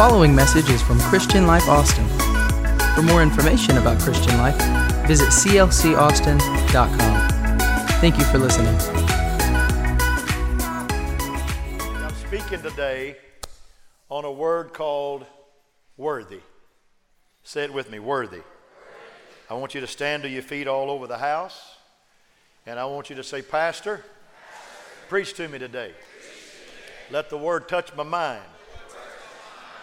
following message is from Christian Life Austin. For more information about Christian Life, visit clcaustin.com. Thank you for listening. I'm speaking today on a word called worthy. Say it with me worthy. I want you to stand to your feet all over the house, and I want you to say, Pastor, preach to me today. Let the word touch my mind.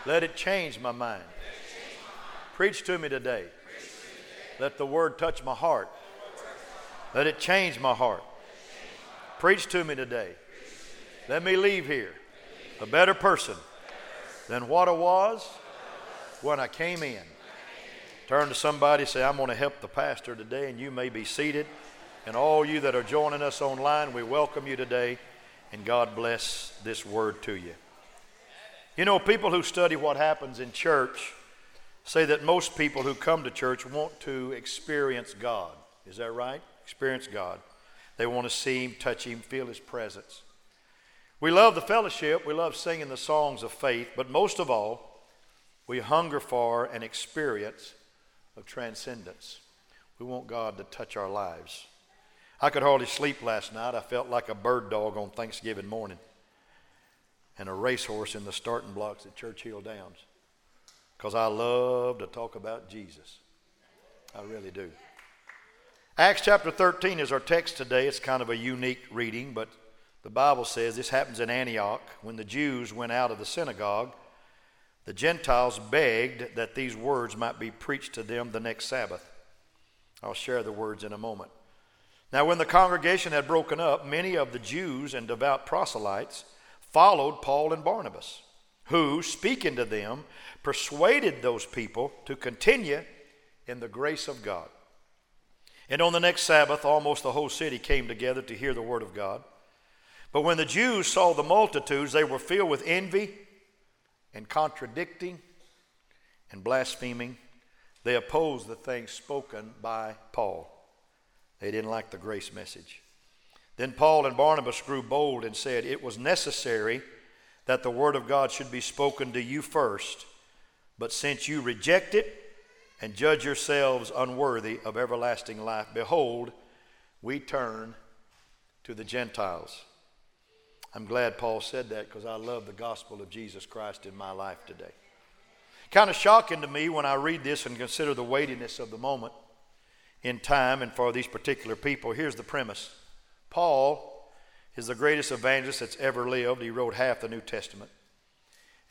Let it change my mind. Preach to me today. Let the word touch my heart. Let it change my heart. Preach to me today. Let me leave here a better person than what I was when I came in. Turn to somebody say, I'm going to help the pastor today, and you may be seated. And all you that are joining us online, we welcome you today, and God bless this word to you. You know, people who study what happens in church say that most people who come to church want to experience God. Is that right? Experience God. They want to see Him, touch Him, feel His presence. We love the fellowship, we love singing the songs of faith, but most of all, we hunger for an experience of transcendence. We want God to touch our lives. I could hardly sleep last night. I felt like a bird dog on Thanksgiving morning and a racehorse in the starting blocks at Churchill Downs because I love to talk about Jesus. I really do. Acts chapter 13 is our text today. It's kind of a unique reading, but the Bible says this happens in Antioch when the Jews went out of the synagogue the Gentiles begged that these words might be preached to them the next Sabbath. I'll share the words in a moment. Now, when the congregation had broken up, many of the Jews and devout proselytes followed Paul and Barnabas, who, speaking to them, persuaded those people to continue in the grace of God. And on the next Sabbath, almost the whole city came together to hear the word of God. But when the Jews saw the multitudes, they were filled with envy and contradicting and blaspheming, they opposed the things spoken by Paul. They didn't like the grace message. Then Paul and Barnabas grew bold and said, It was necessary that the word of God should be spoken to you first, but since you reject it and judge yourselves unworthy of everlasting life, behold, we turn to the Gentiles. I'm glad Paul said that because I love the gospel of Jesus Christ in my life today. Kind of shocking to me when I read this and consider the weightiness of the moment in time and for these particular people. Here's the premise Paul is the greatest evangelist that's ever lived. He wrote half the New Testament.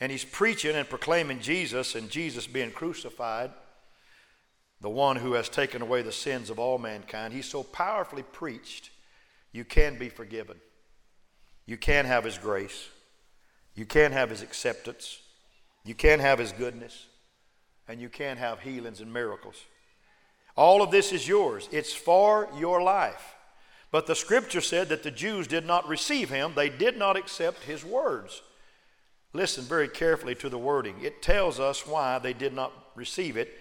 And he's preaching and proclaiming Jesus and Jesus being crucified, the one who has taken away the sins of all mankind. He's so powerfully preached, you can be forgiven. You can have His grace. You can have His acceptance. You can have His goodness. And you can have healings and miracles. All of this is yours, it's for your life. But the scripture said that the Jews did not receive Him, they did not accept His words. Listen very carefully to the wording. It tells us why they did not receive it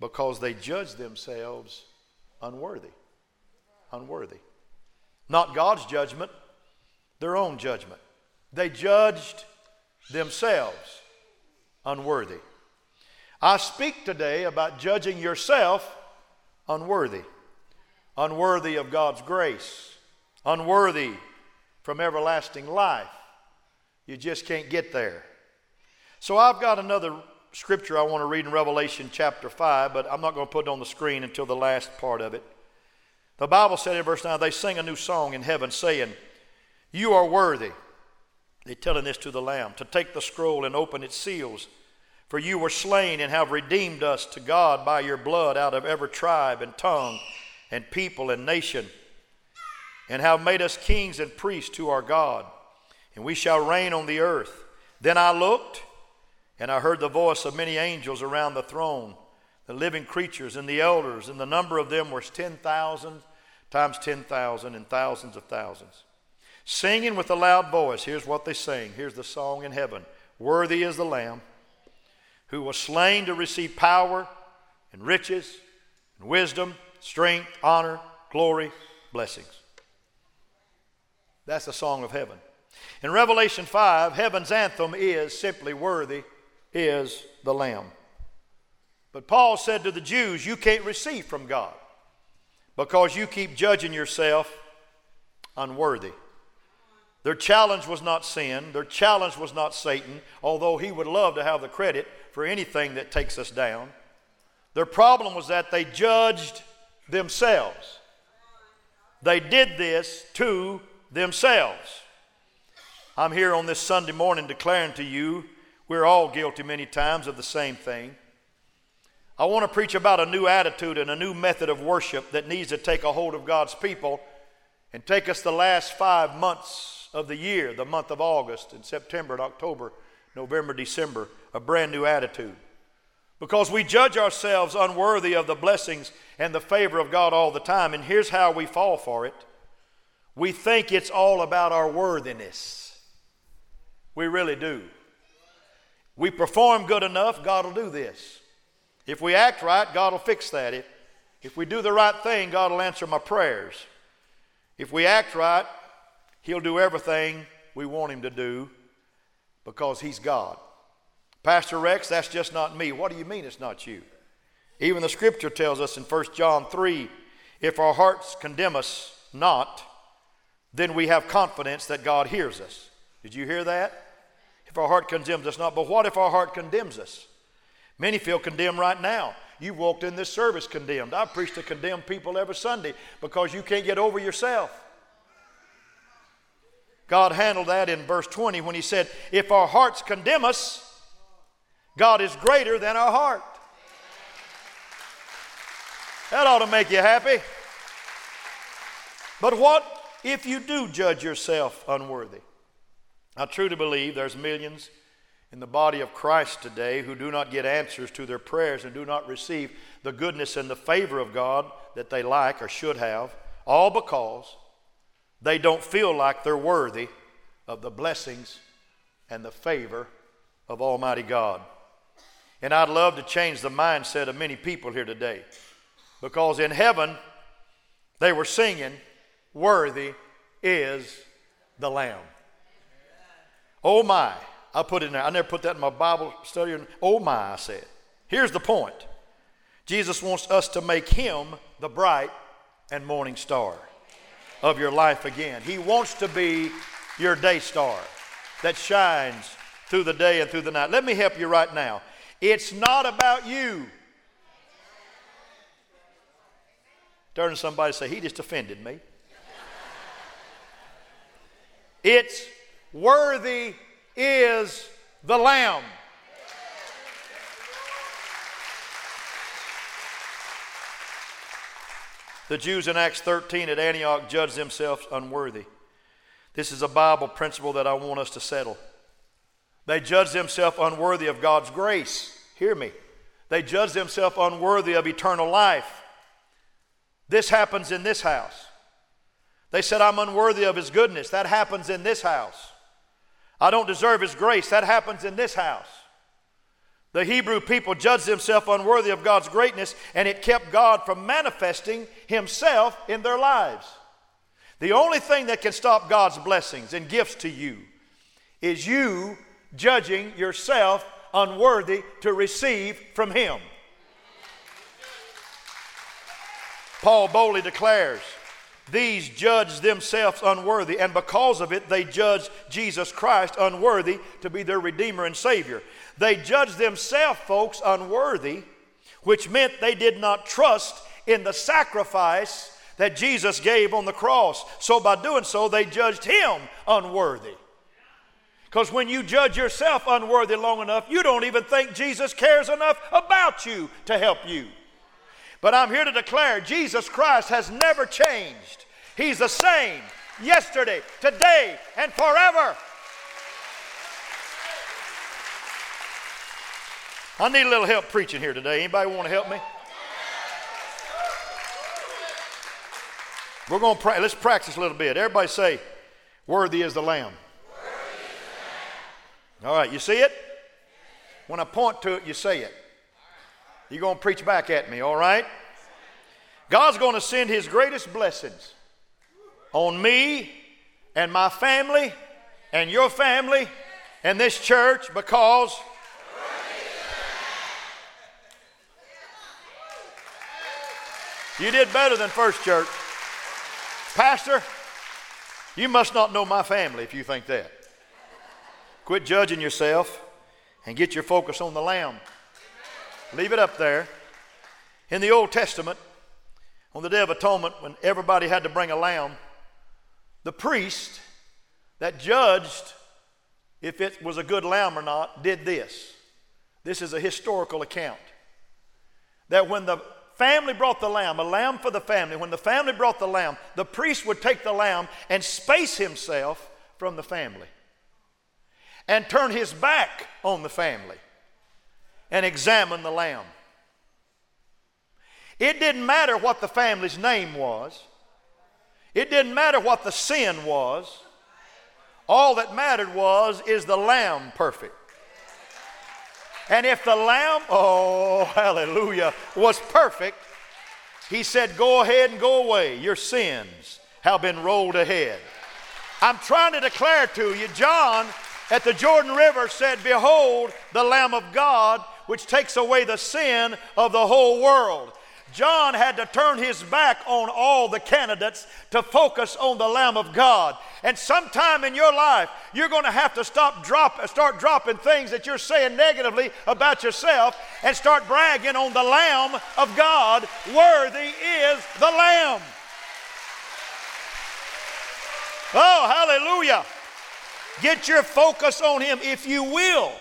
because they judged themselves unworthy. Unworthy. Not God's judgment, their own judgment. They judged themselves unworthy. I speak today about judging yourself unworthy, unworthy of God's grace, unworthy from everlasting life. You just can't get there. So I've got another scripture I want to read in Revelation chapter 5, but I'm not going to put it on the screen until the last part of it. The Bible said in verse 9, they sing a new song in heaven, saying, you are worthy, they're telling this to the Lamb, to take the scroll and open its seals. For you were slain and have redeemed us to God by your blood out of every tribe and tongue and people and nation, and have made us kings and priests to our God, and we shall reign on the earth. Then I looked, and I heard the voice of many angels around the throne, the living creatures and the elders, and the number of them was 10,000 times 10,000 and thousands of thousands singing with a loud voice. Here's what they sing. Here's the song in heaven Worthy is the Lamb who was slain to receive power and riches and wisdom, strength, honor, glory, blessings. That's the song of heaven. In Revelation 5, heaven's anthem is simply worthy is the Lamb. But Paul said to the Jews, You can't receive from God because you keep judging yourself unworthy. Their challenge was not sin, their challenge was not Satan, although he would love to have the credit for anything that takes us down. Their problem was that they judged themselves. They did this to themselves. I'm here on this Sunday morning declaring to you we're all guilty many times of the same thing. I want to preach about a new attitude and a new method of worship that needs to take a hold of God's people and take us the last five months of the year, the month of August and September and October, November, December, a brand new attitude. Because we judge ourselves unworthy of the blessings and the favor of God all the time, and here's how we fall for it. We think it's all about our worthiness. We really do. We perform good enough, God will do this. If we act right, God will fix that. If, if we do the right thing, God will answer my prayers. If we act right, He'll do everything we want Him to do because He's God. Pastor Rex, that's just not me. What do you mean it's not you? Even the scripture tells us in 1 John 3 if our hearts condemn us not, then we have confidence that God hears us. Did you hear that? If our heart condemns us not, but what if our heart condemns us? Many feel condemned right now. You walked in this service condemned. I preach to condemned people every Sunday because you can't get over yourself. God handled that in verse 20 when He said, If our hearts condemn us, God is greater than our heart. That ought to make you happy. But what if you do judge yourself unworthy? I truly believe there's millions in the body of Christ today who do not get answers to their prayers and do not receive the goodness and the favor of God that they like or should have, all because they don't feel like they're worthy of the blessings and the favor of Almighty God. And I'd love to change the mindset of many people here today because in heaven they were singing, Worthy is the Lamb. Oh my. I put it in there. I never put that in my Bible study. Oh my, I said. Here's the point Jesus wants us to make him the bright and morning star of your life again. He wants to be your day star that shines through the day and through the night. Let me help you right now. It's not about you. Turn to somebody and say, He just offended me. It's worthy is the Lamb. The Jews in Acts 13 at Antioch judged themselves unworthy. This is a Bible principle that I want us to settle. They judge themselves unworthy of God's grace. Hear me. They judge themselves unworthy of eternal life. This happens in this house. They said, I'm unworthy of His goodness. That happens in this house. I don't deserve His grace. That happens in this house. The Hebrew people judged themselves unworthy of God's greatness, and it kept God from manifesting Himself in their lives. The only thing that can stop God's blessings and gifts to you is you judging yourself unworthy to receive from Him. Paul boldly declares, these judge themselves unworthy, and because of it, they judge Jesus Christ unworthy to be their Redeemer and Savior. They judge themselves, folks, unworthy, which meant they did not trust in the sacrifice that Jesus gave on the cross. So, by doing so, they judged Him unworthy. Because when you judge yourself unworthy long enough, you don't even think Jesus cares enough about you to help you. But I'm here to declare Jesus Christ has never changed. He's the same yesterday, today, and forever. I need a little help preaching here today. Anybody want to help me? We're going to pra- let's practice a little bit. Everybody say, "Worthy is the Lamb." All right, you see it? When I point to it, you say it. You're going to preach back at me, all right? God's going to send His greatest blessings on me and my family and your family and this church because. You did better than First Church. Pastor, you must not know my family if you think that. Quit judging yourself and get your focus on the Lamb. Leave it up there. In the Old Testament, on the Day of Atonement, when everybody had to bring a lamb, the priest that judged if it was a good lamb or not did this. This is a historical account. That when the family brought the lamb, a lamb for the family, when the family brought the lamb, the priest would take the lamb and space himself from the family and turn his back on the family and examine the lamb. It didn't matter what the family's name was. It didn't matter what the sin was. All that mattered was, is the lamb perfect? And if the lamb, oh, hallelujah, was perfect, he said, Go ahead and go away. Your sins have been rolled ahead. I'm trying to declare to you, John at the Jordan River said, Behold, the Lamb of God, which takes away the sin of the whole world. John had to turn his back on all the candidates to focus on the Lamb of God. And sometime in your life, you're going to have to stop drop, start dropping things that you're saying negatively about yourself and start bragging on the Lamb of God. Worthy is the Lamb. Oh, hallelujah. Get your focus on Him if you will.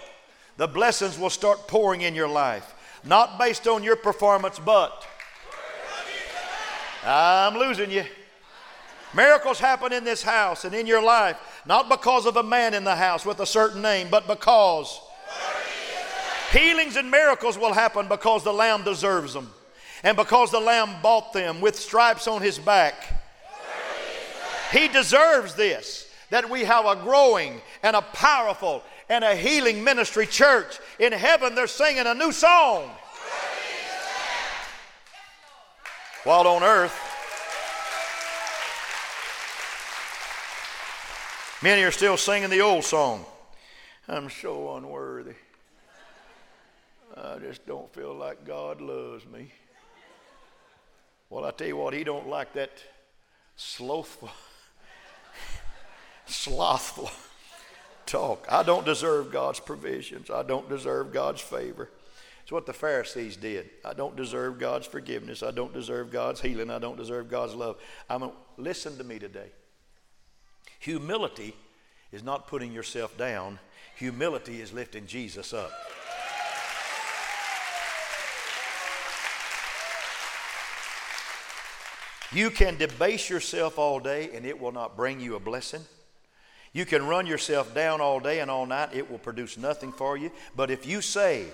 The blessings will start pouring in your life, not based on your performance, but I'm losing you. Miracles happen in this house and in your life, not because of a man in the house with a certain name, but because healings and miracles will happen because the Lamb deserves them and because the Lamb bought them with stripes on his back. He deserves this that we have a growing and a powerful and a healing ministry church. In heaven, they're singing a new song. While on earth, many are still singing the old song I'm so unworthy. I just don't feel like God loves me. Well, I tell you what, He don't like that slothful, slothful talk. I don't deserve God's provisions. I don't deserve God's favor. It's what the Pharisees did. I don't deserve God's forgiveness. I don't deserve God's healing. I don't deserve God's love. I'm a, listen to me today. Humility is not putting yourself down. Humility is lifting Jesus up. You can debase yourself all day and it will not bring you a blessing. You can run yourself down all day and all night, it will produce nothing for you. But if you say,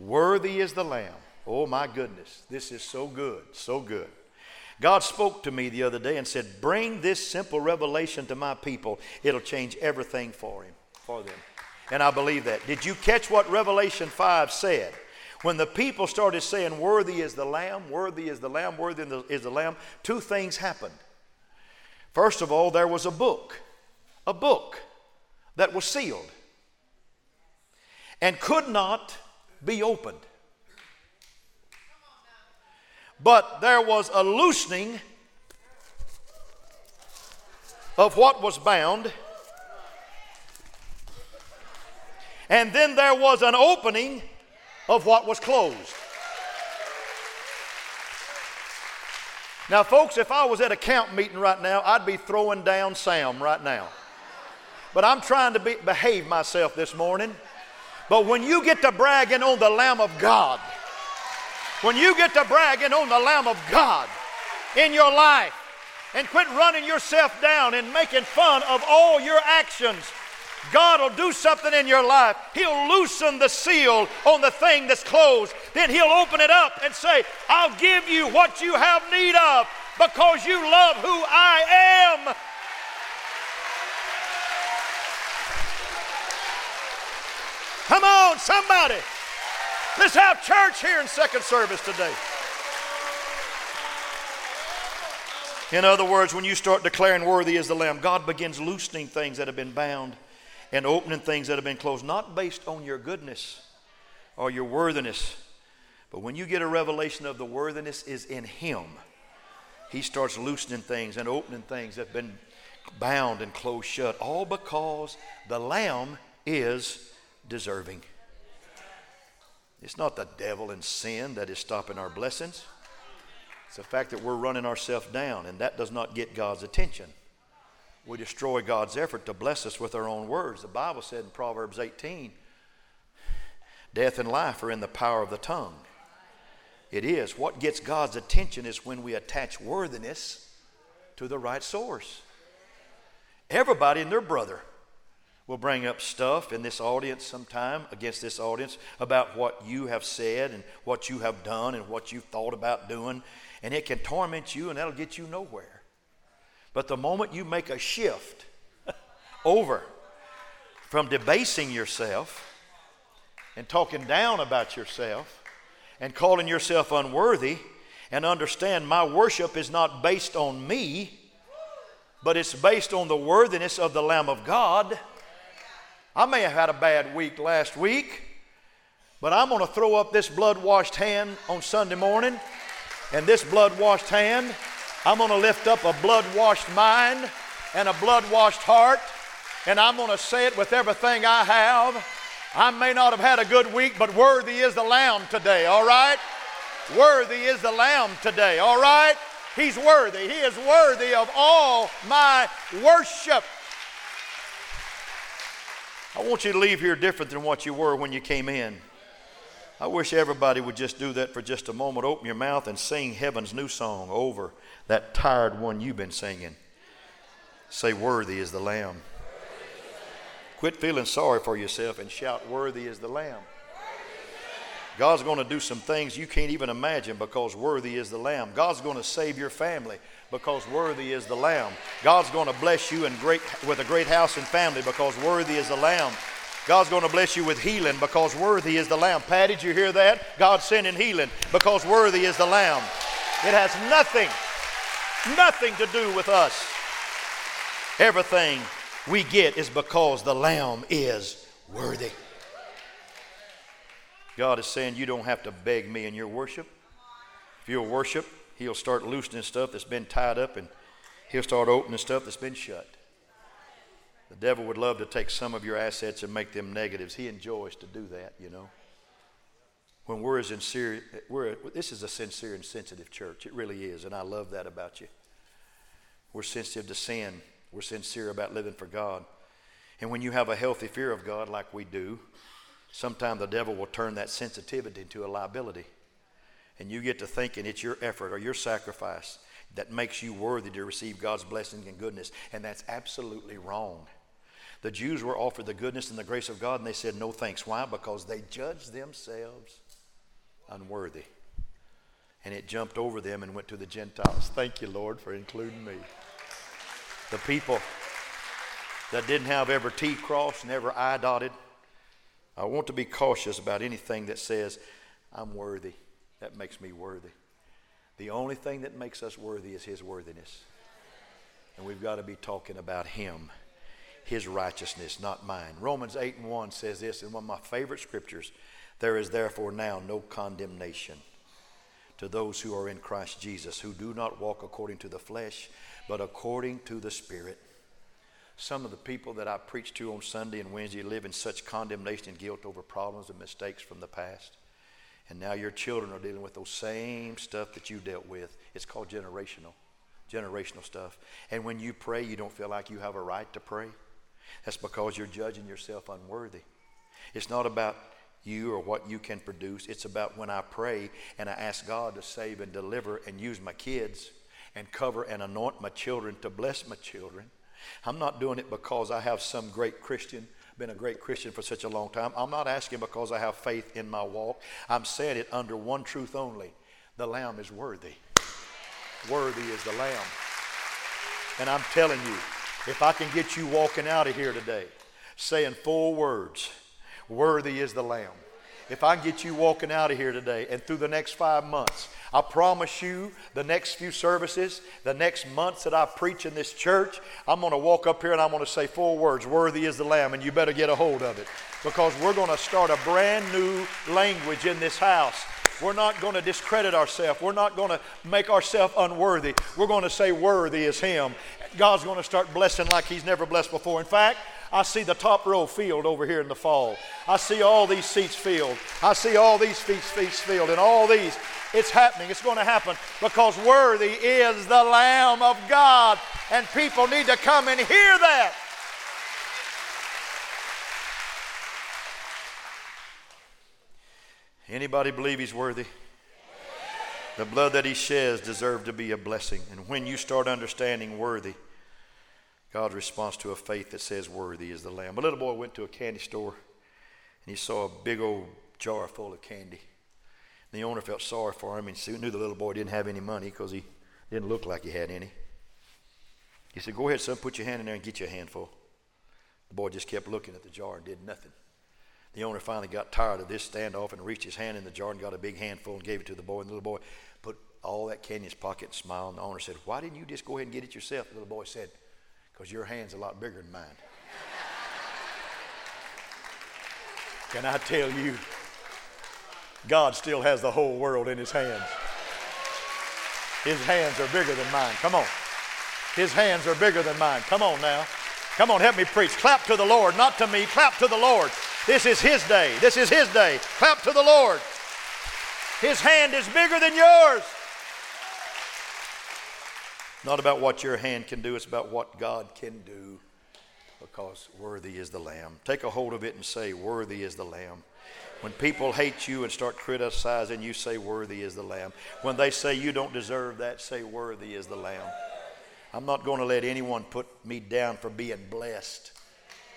Worthy is the Lamb. Oh my goodness, this is so good, so good. God spoke to me the other day and said, Bring this simple revelation to my people. It'll change everything for him, for them. And I believe that. Did you catch what Revelation 5 said? When the people started saying, Worthy is the Lamb, worthy is the Lamb, worthy is the Lamb, two things happened. First of all, there was a book, a book that was sealed and could not be opened. But there was a loosening of what was bound. And then there was an opening of what was closed. Now, folks, if I was at a camp meeting right now, I'd be throwing down Sam right now. But I'm trying to be, behave myself this morning. But when you get to bragging on the Lamb of God, when you get to bragging on the Lamb of God in your life, and quit running yourself down and making fun of all your actions, God will do something in your life. He'll loosen the seal on the thing that's closed. Then He'll open it up and say, I'll give you what you have need of because you love who I am. Come on, somebody. Let's have church here in second service today. In other words, when you start declaring worthy is the Lamb, God begins loosening things that have been bound and opening things that have been closed, not based on your goodness or your worthiness, but when you get a revelation of the worthiness is in Him, He starts loosening things and opening things that have been bound and closed shut, all because the Lamb is deserving. It's not the devil and sin that is stopping our blessings. It's the fact that we're running ourselves down, and that does not get God's attention. We destroy God's effort to bless us with our own words. The Bible said in Proverbs 18 death and life are in the power of the tongue. It is. What gets God's attention is when we attach worthiness to the right source. Everybody and their brother will bring up stuff in this audience sometime against this audience about what you have said and what you have done and what you've thought about doing. And it can torment you and that'll get you nowhere. But the moment you make a shift over from debasing yourself and talking down about yourself and calling yourself unworthy and understand my worship is not based on me, but it's based on the worthiness of the Lamb of God. I may have had a bad week last week, but I'm going to throw up this blood washed hand on Sunday morning, and this blood washed hand, I'm going to lift up a blood washed mind and a blood washed heart, and I'm going to say it with everything I have. I may not have had a good week, but worthy is the Lamb today, all right? Worthy is the Lamb today, all right? He's worthy. He is worthy of all my worship. I want you to leave here different than what you were when you came in. I wish everybody would just do that for just a moment. Open your mouth and sing heaven's new song over that tired one you've been singing. Say, Worthy is the Lamb. Quit feeling sorry for yourself and shout, Worthy is the Lamb. God's going to do some things you can't even imagine because worthy is the Lamb. God's going to save your family because worthy is the Lamb. God's going to bless you in great, with a great house and family because worthy is the Lamb. God's going to bless you with healing because worthy is the Lamb. Pat, did you hear that? God's sending healing because worthy is the Lamb. It has nothing, nothing to do with us. Everything we get is because the Lamb is worthy. God is saying you don't have to beg me in your worship. If you'll worship, He'll start loosening stuff that's been tied up and He'll start opening stuff that's been shut. The devil would love to take some of your assets and make them negatives. He enjoys to do that, you know. When we're as sincere, we're, this is a sincere and sensitive church. It really is, and I love that about you. We're sensitive to sin. We're sincere about living for God. And when you have a healthy fear of God like we do, sometimes the devil will turn that sensitivity into a liability. And you get to thinking it's your effort or your sacrifice that makes you worthy to receive God's blessing and goodness. And that's absolutely wrong. The Jews were offered the goodness and the grace of God, and they said, No thanks. Why? Because they judged themselves unworthy. And it jumped over them and went to the Gentiles. Thank you, Lord, for including me. The people that didn't have ever T crossed and I dotted I want to be cautious about anything that says, I'm worthy. That makes me worthy. The only thing that makes us worthy is His worthiness. And we've got to be talking about Him, His righteousness, not mine. Romans 8 and 1 says this in one of my favorite scriptures There is therefore now no condemnation to those who are in Christ Jesus, who do not walk according to the flesh, but according to the Spirit. Some of the people that I preach to on Sunday and Wednesday live in such condemnation and guilt over problems and mistakes from the past. And now your children are dealing with those same stuff that you dealt with. It's called generational, generational stuff. And when you pray, you don't feel like you have a right to pray. That's because you're judging yourself unworthy. It's not about you or what you can produce. It's about when I pray and I ask God to save and deliver and use my kids and cover and anoint my children to bless my children I'm not doing it because I have some great Christian, been a great Christian for such a long time. I'm not asking because I have faith in my walk. I'm saying it under one truth only the Lamb is worthy. Worthy is the Lamb. And I'm telling you, if I can get you walking out of here today saying four words, worthy is the Lamb. If I get you walking out of here today and through the next five months, I promise you, the next few services, the next months that I preach in this church, I'm going to walk up here and I'm going to say four words Worthy is the Lamb, and you better get a hold of it. Because we're going to start a brand new language in this house. We're not going to discredit ourselves. We're not going to make ourselves unworthy. We're going to say, Worthy is Him. God's going to start blessing like He's never blessed before. In fact, I see the top row filled over here in the fall. I see all these seats filled. I see all these seats filled, and all these. It's happening. It's going to happen because worthy is the Lamb of God, and people need to come and hear that. Anybody believe he's worthy? The blood that he sheds deserves to be a blessing. And when you start understanding worthy, God's response to a faith that says worthy is the lamb. A little boy went to a candy store and he saw a big old jar full of candy. And the owner felt sorry for him and he knew the little boy didn't have any money because he didn't look like he had any. He said, Go ahead, son, put your hand in there and get you a handful. The boy just kept looking at the jar and did nothing. The owner finally got tired of this standoff and reached his hand in the jar and got a big handful and gave it to the boy. And the little boy put all that candy in his pocket and smiled. And the owner said, Why didn't you just go ahead and get it yourself? The little boy said, Because your hand's a lot bigger than mine. Can I tell you, God still has the whole world in his hands. His hands are bigger than mine. Come on. His hands are bigger than mine. Come on now. Come on, help me preach. Clap to the Lord, not to me. Clap to the Lord. This is His day. This is His day. Clap to the Lord. His hand is bigger than yours. Not about what your hand can do, it's about what God can do because worthy is the Lamb. Take a hold of it and say, Worthy is the Lamb. When people hate you and start criticizing you, say, Worthy is the Lamb. When they say you don't deserve that, say, Worthy is the Lamb. I'm not going to let anyone put me down for being blessed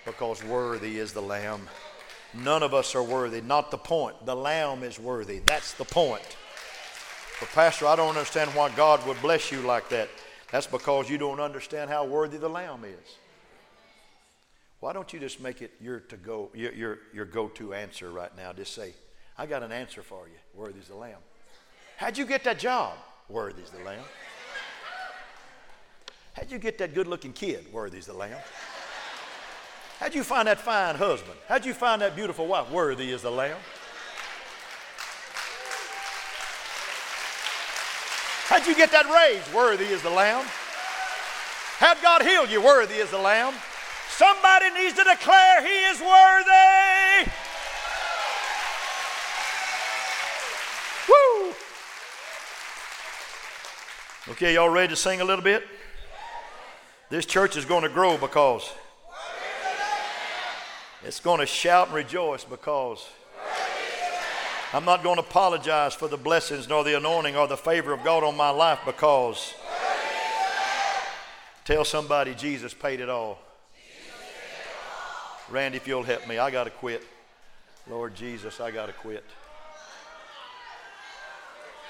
because worthy is the Lamb. None of us are worthy. Not the point. The Lamb is worthy. That's the point. But, Pastor, I don't understand why God would bless you like that. That's because you don't understand how worthy the Lamb is. Why don't you just make it your to go your, your, your go-to answer right now? Just say, I got an answer for you. Worthy is the Lamb. How'd you get that job? Worthy is the Lamb. How'd you get that good-looking kid? Worthy is the Lamb. How'd you find that fine husband? How'd you find that beautiful wife? Worthy is the Lamb. How'd you get that raise? Worthy is the Lamb. How'd God heal you? Worthy is the Lamb. Somebody needs to declare He is worthy. Woo! Okay, y'all ready to sing a little bit? This church is going to grow because it's going to shout and rejoice because I'm not going to apologize for the blessings nor the anointing or the favor of God on my life because tell somebody Jesus paid it all. Randy, if you'll help me, I got to quit. Lord Jesus, I got to quit.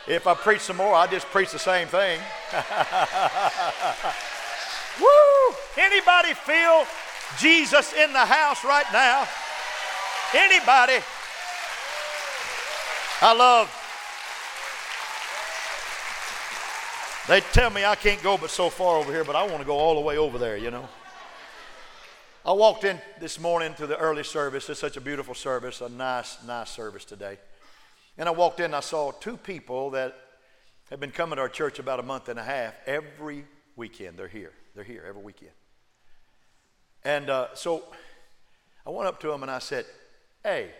If I preach some more, I just preach the same thing. Woo! Anybody feel Jesus in the house right now. Anybody? I love. They tell me I can't go but so far over here, but I want to go all the way over there, you know. I walked in this morning to the early service. It's such a beautiful service, a nice, nice service today. And I walked in, I saw two people that have been coming to our church about a month and a half. Every weekend, they're here. They're here every weekend. And uh, so I went up to them and I said, Hey,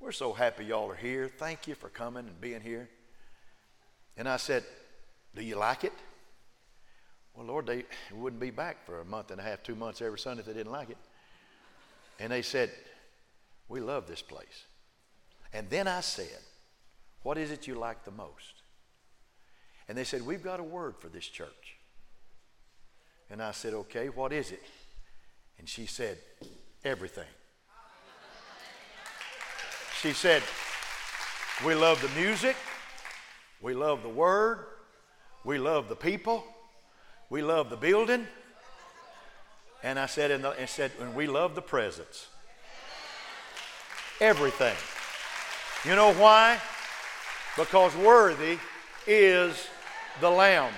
we're so happy y'all are here. Thank you for coming and being here. And I said, Do you like it? Well, Lord, they wouldn't be back for a month and a half, two months every Sunday if they didn't like it. And they said, We love this place. And then I said, What is it you like the most? And they said, We've got a word for this church. And I said, Okay, what is it? And she said, Everything. She said, We love the music, we love the word, we love the people, we love the building. And I said, and, the, and said, and we love the presence. Everything. You know why? Because worthy is the Lamb.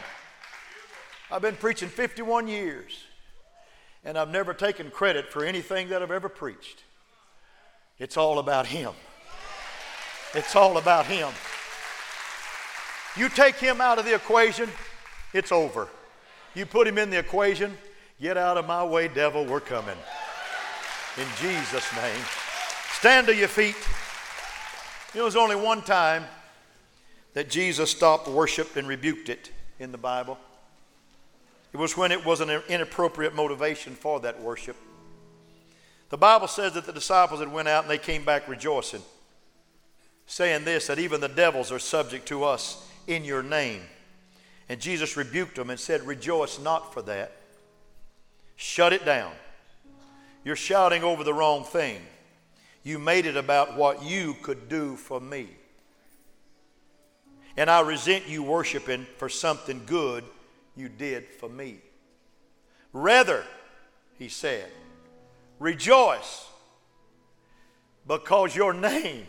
I've been preaching 51 years and I've never taken credit for anything that I've ever preached. It's all about Him. It's all about Him. You take him out of the equation, it's over. You put him in the equation, get out of my way, devil, we're coming. In Jesus' name. Stand to your feet. There was only one time that Jesus stopped worship and rebuked it in the Bible. It was when it was an inappropriate motivation for that worship. The Bible says that the disciples had went out and they came back rejoicing, saying this that even the devils are subject to us in your name. And Jesus rebuked them and said, Rejoice not for that. Shut it down. You're shouting over the wrong thing. You made it about what you could do for me. And I resent you worshiping for something good you did for me. Rather, he said, rejoice because your name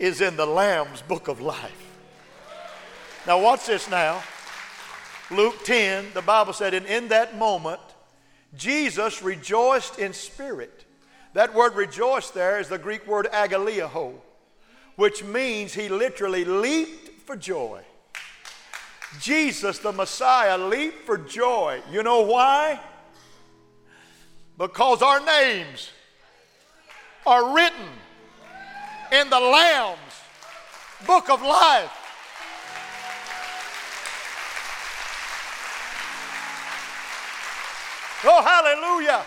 is in the Lamb's book of life. Now, watch this now. Luke 10, the Bible said, and in that moment, Jesus rejoiced in spirit. That word rejoice there is the Greek word agalliao, which means he literally leaped for joy. Jesus, the Messiah, leaped for joy. You know why? Because our names are written in the Lamb's book of life. Oh, hallelujah.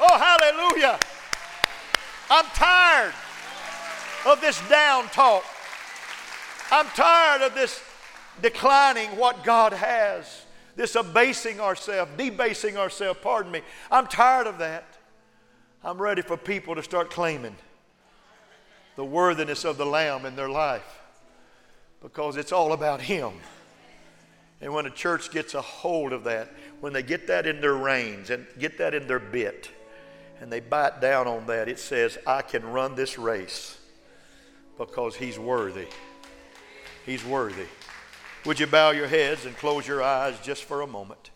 Oh, hallelujah. I'm tired of this down talk. I'm tired of this declining what God has, this abasing ourselves, debasing ourselves, pardon me. I'm tired of that. I'm ready for people to start claiming the worthiness of the Lamb in their life because it's all about Him. And when a church gets a hold of that, when they get that in their reins and get that in their bit, and they bite down on that, it says, I can run this race because He's worthy. He's worthy. Would you bow your heads and close your eyes just for a moment?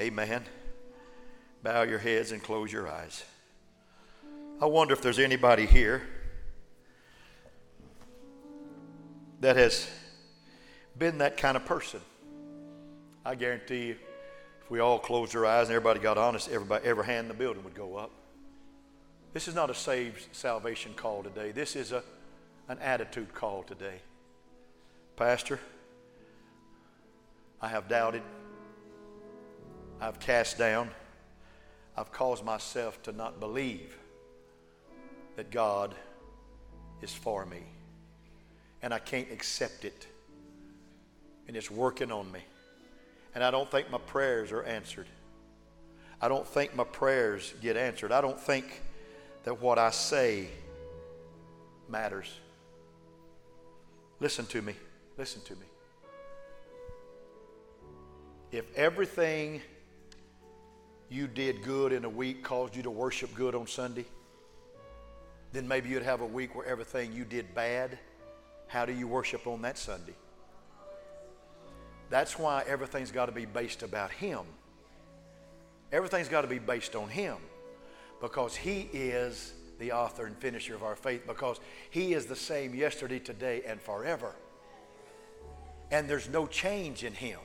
Amen. Bow your heads and close your eyes. I wonder if there's anybody here that has been that kind of person. I guarantee you, if we all closed our eyes and everybody got honest, everybody, every hand in the building would go up. This is not a saved salvation call today. This is a, an attitude call today. Pastor, I have doubted. I've cast down. I've caused myself to not believe that God is for me. And I can't accept it. And it's working on me. And I don't think my prayers are answered. I don't think my prayers get answered. I don't think that what I say matters. Listen to me. Listen to me if everything you did good in a week caused you to worship good on Sunday, then maybe you'd have a week where everything you did bad, how do you worship on that Sunday? That's why everything's got to be based about Him. Everything's got to be based on Him because He is the author and finisher of our faith because He is the same yesterday, today, and forever. And there's no change in Him.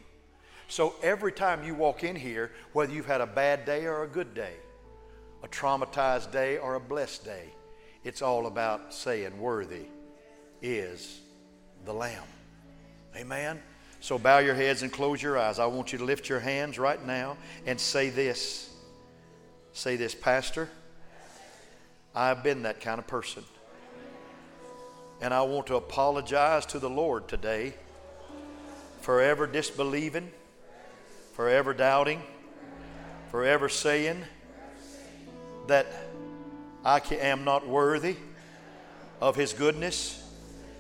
So every time you walk in here, whether you've had a bad day or a good day, a traumatized day or a blessed day, it's all about saying, Worthy is the Lamb. Amen? So bow your heads and close your eyes. I want you to lift your hands right now and say this. Say this, Pastor. I've been that kind of person. And I want to apologize to the Lord today for ever disbelieving forever doubting, forever saying that I am not worthy of His goodness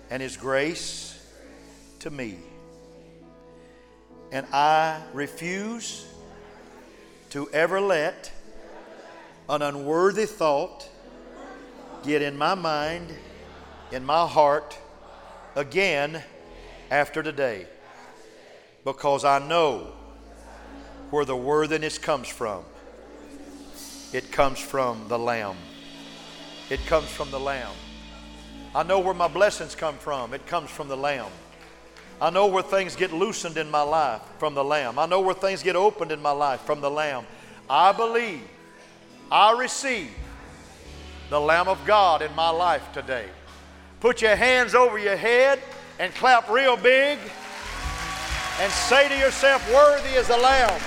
and His grace to me. And I refuse to ever let an unworthy thought get in my mind, in my heart again after today. Because I know where the worthiness comes from. It comes from the Lamb. It comes from the Lamb. I know where my blessings come from. It comes from the Lamb. I know where things get loosened in my life from the Lamb. I know where things get opened in my life from the Lamb. I believe, I receive the Lamb of God in my life today. Put your hands over your head and clap real big and say to yourself, Worthy is the Lamb.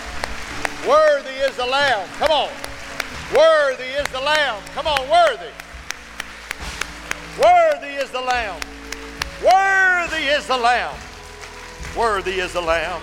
Worthy is the Lamb. Come on. Worthy is the Lamb. Come on, worthy. Worthy is the Lamb. Worthy is the Lamb. Worthy is the Lamb.